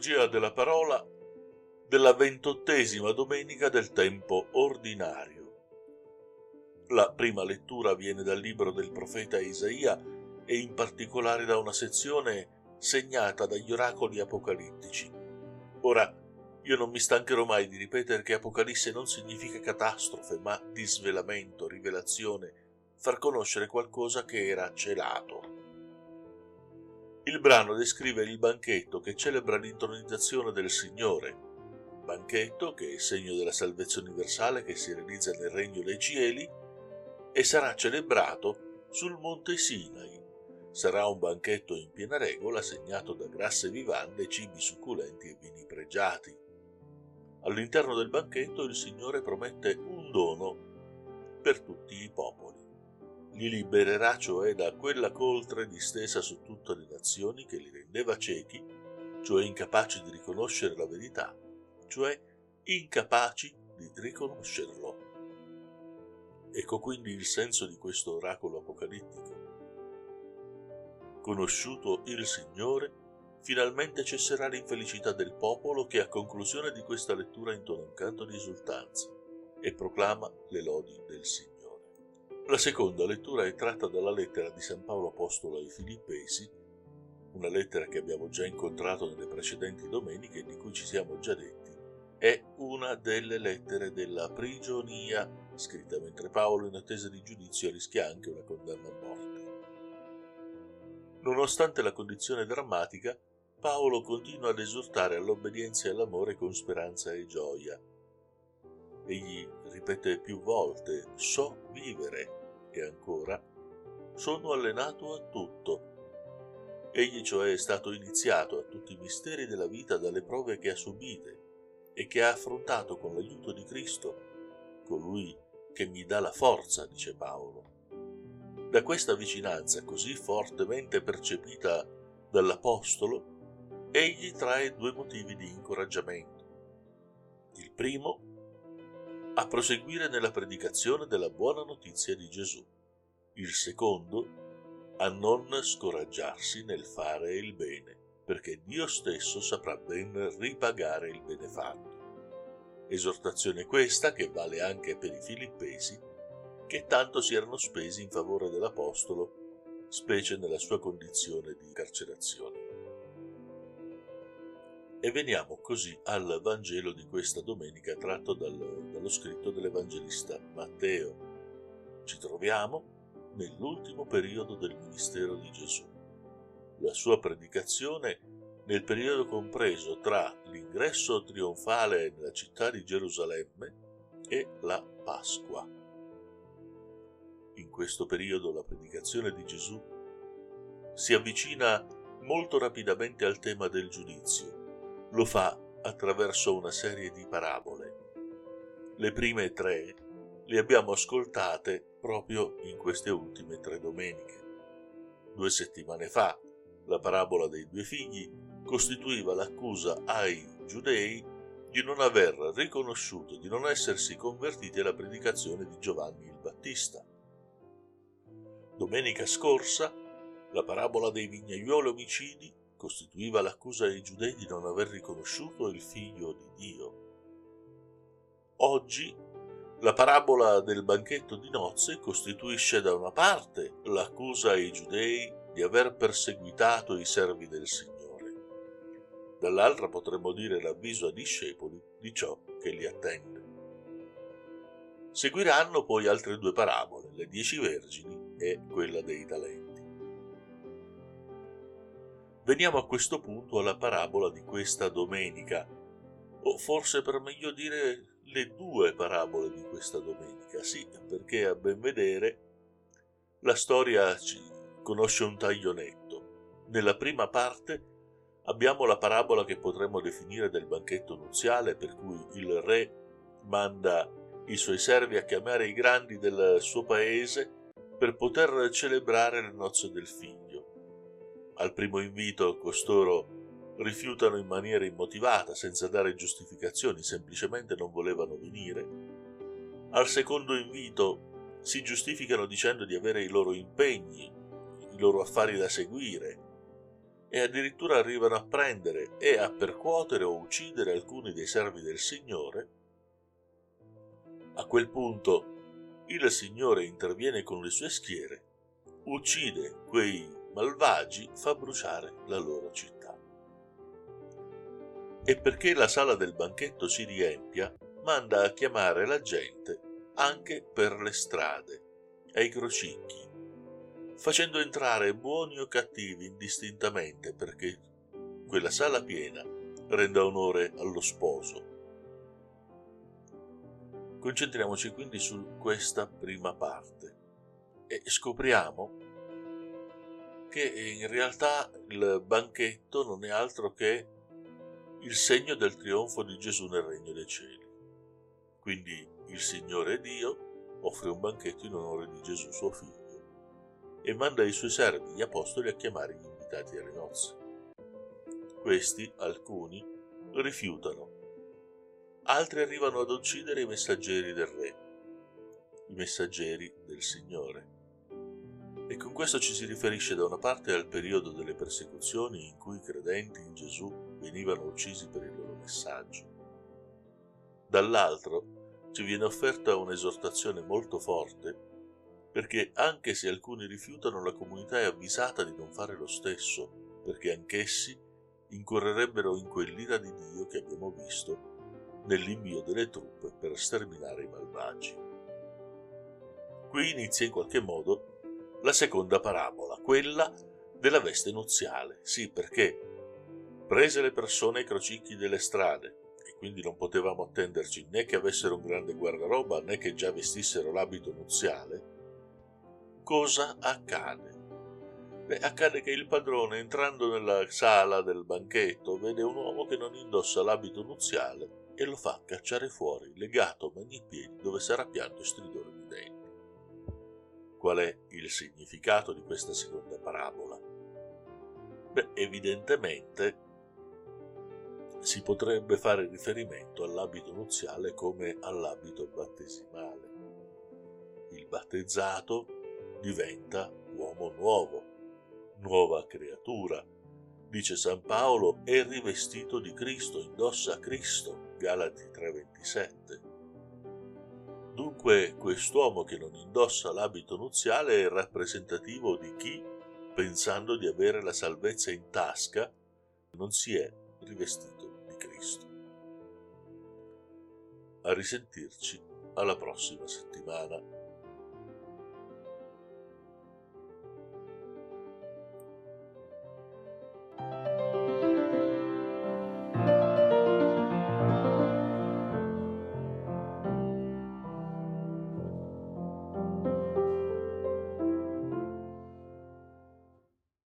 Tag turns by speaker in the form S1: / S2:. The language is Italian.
S1: liturgia della parola della ventottesima domenica del tempo ordinario. La prima lettura viene dal libro del profeta Isaia e in particolare da una sezione segnata dagli oracoli apocalittici. Ora, io non mi stancherò mai di ripetere che Apocalisse non significa catastrofe, ma disvelamento, rivelazione, far conoscere qualcosa che era celato. Il brano descrive il banchetto che celebra l'intronizzazione del Signore, banchetto che è segno della salvezza universale che si realizza nel regno dei cieli e sarà celebrato sul monte Sinai. Sarà un banchetto in piena regola segnato da grasse vivande, cibi succulenti e vini pregiati. All'interno del banchetto il Signore promette un dono per tutti i popoli. Li libererà cioè da quella coltre distesa su tutte le nazioni che li rendeva ciechi, cioè incapaci di riconoscere la verità, cioè incapaci di riconoscerlo. Ecco quindi il senso di questo oracolo apocalittico. Conosciuto il Signore, finalmente cesserà l'infelicità del popolo che a conclusione di questa lettura intona un canto di esultanza e proclama le lodi del Signore. La seconda lettura è tratta dalla lettera di San Paolo Apostolo ai Filippesi, una lettera che abbiamo già incontrato nelle precedenti domeniche e di cui ci siamo già detti, è una delle lettere della prigionia scritta mentre Paolo in attesa di giudizio rischia anche una condanna a morte. Nonostante la condizione drammatica, Paolo continua ad esortare all'obbedienza e all'amore con speranza e gioia. Egli ripete più volte, so vivere, e ancora sono allenato a tutto. Egli cioè è stato iniziato a tutti i misteri della vita dalle prove che ha subite e che ha affrontato con l'aiuto di Cristo, colui che mi dà la forza, dice Paolo. Da questa vicinanza così fortemente percepita dall'Apostolo, egli trae due motivi di incoraggiamento. Il primo a proseguire nella predicazione della buona notizia di Gesù. Il secondo, a non scoraggiarsi nel fare il bene, perché Dio stesso saprà ben ripagare il bene fatto. Esortazione questa che vale anche per i filippesi, che tanto si erano spesi in favore dell'Apostolo, specie nella sua condizione di carcerazione. E veniamo così al Vangelo di questa domenica tratto dal, dallo scritto dell'Evangelista Matteo. Ci troviamo nell'ultimo periodo del ministero di Gesù. La sua predicazione nel periodo compreso tra l'ingresso trionfale nella città di Gerusalemme e la Pasqua. In questo periodo la predicazione di Gesù si avvicina molto rapidamente al tema del giudizio lo fa attraverso una serie di parabole. Le prime tre le abbiamo ascoltate proprio in queste ultime tre domeniche. Due settimane fa la parabola dei due figli costituiva l'accusa ai giudei di non aver riconosciuto, di non essersi convertiti alla predicazione di Giovanni il Battista. Domenica scorsa la parabola dei vignaiuoli omicidi costituiva l'accusa ai giudei di non aver riconosciuto il figlio di Dio. Oggi la parabola del banchetto di nozze costituisce da una parte l'accusa ai giudei di aver perseguitato i servi del Signore, dall'altra potremmo dire l'avviso ai discepoli di ciò che li attende. Seguiranno poi altre due parabole, le dieci vergini e quella dei talenti. Veniamo a questo punto alla parabola di questa domenica, o forse per meglio dire le due parabole di questa domenica, sì, perché a ben vedere la storia ci conosce un taglio netto. Nella prima parte abbiamo la parabola che potremmo definire del banchetto nuziale, per cui il re manda i suoi servi a chiamare i grandi del suo paese per poter celebrare le nozze del figlio. Al primo invito costoro rifiutano in maniera immotivata, senza dare giustificazioni, semplicemente non volevano venire. Al secondo invito si giustificano dicendo di avere i loro impegni, i loro affari da seguire. e addirittura arrivano a prendere e a percuotere o uccidere alcuni dei servi del Signore, a quel punto il Signore interviene con le sue schiere, uccide quei malvagi, fa bruciare la loro città. E perché la sala del banchetto si riempia, manda a chiamare la gente anche per le strade, ai crocicchi, facendo entrare buoni o cattivi indistintamente perché quella sala piena renda onore allo sposo. Concentriamoci quindi su questa prima parte e scopriamo che in realtà il banchetto non è altro che il segno del trionfo di Gesù nel regno dei cieli. Quindi il Signore Dio offre un banchetto in onore di Gesù suo figlio e manda i suoi servi, gli apostoli, a chiamare gli invitati alle nozze. Questi, alcuni, rifiutano. Altri arrivano ad uccidere i messaggeri del re, i messaggeri del Signore. E con questo ci si riferisce da una parte al periodo delle persecuzioni in cui i credenti in Gesù venivano uccisi per il loro messaggio. Dall'altro ci viene offerta un'esortazione molto forte perché anche se alcuni rifiutano, la comunità è avvisata di non fare lo stesso, perché anch'essi incorrerebbero in quell'ira di Dio che abbiamo visto nell'invio delle truppe per sterminare i malvagi. Qui inizia in qualche modo la seconda parabola, quella della veste nuziale. Sì, perché prese le persone ai crocicchi delle strade, e quindi non potevamo attenderci né che avessero un grande guardaroba né che già vestissero l'abito nuziale, cosa accade? Beh, accade che il padrone, entrando nella sala del banchetto, vede un uomo che non indossa l'abito nuziale e lo fa cacciare fuori, legato mani e piedi, dove sarà pianto e stridore. Qual è il significato di questa seconda parabola? Beh, evidentemente si potrebbe fare riferimento all'abito nuziale come all'abito battesimale. Il battezzato diventa uomo nuovo, nuova creatura. Dice San Paolo, è rivestito di Cristo, indossa Cristo, Galati 3:27. Dunque quest'uomo che non indossa l'abito nuziale è rappresentativo di chi, pensando di avere la salvezza in tasca, non si è rivestito di Cristo. A risentirci alla prossima settimana.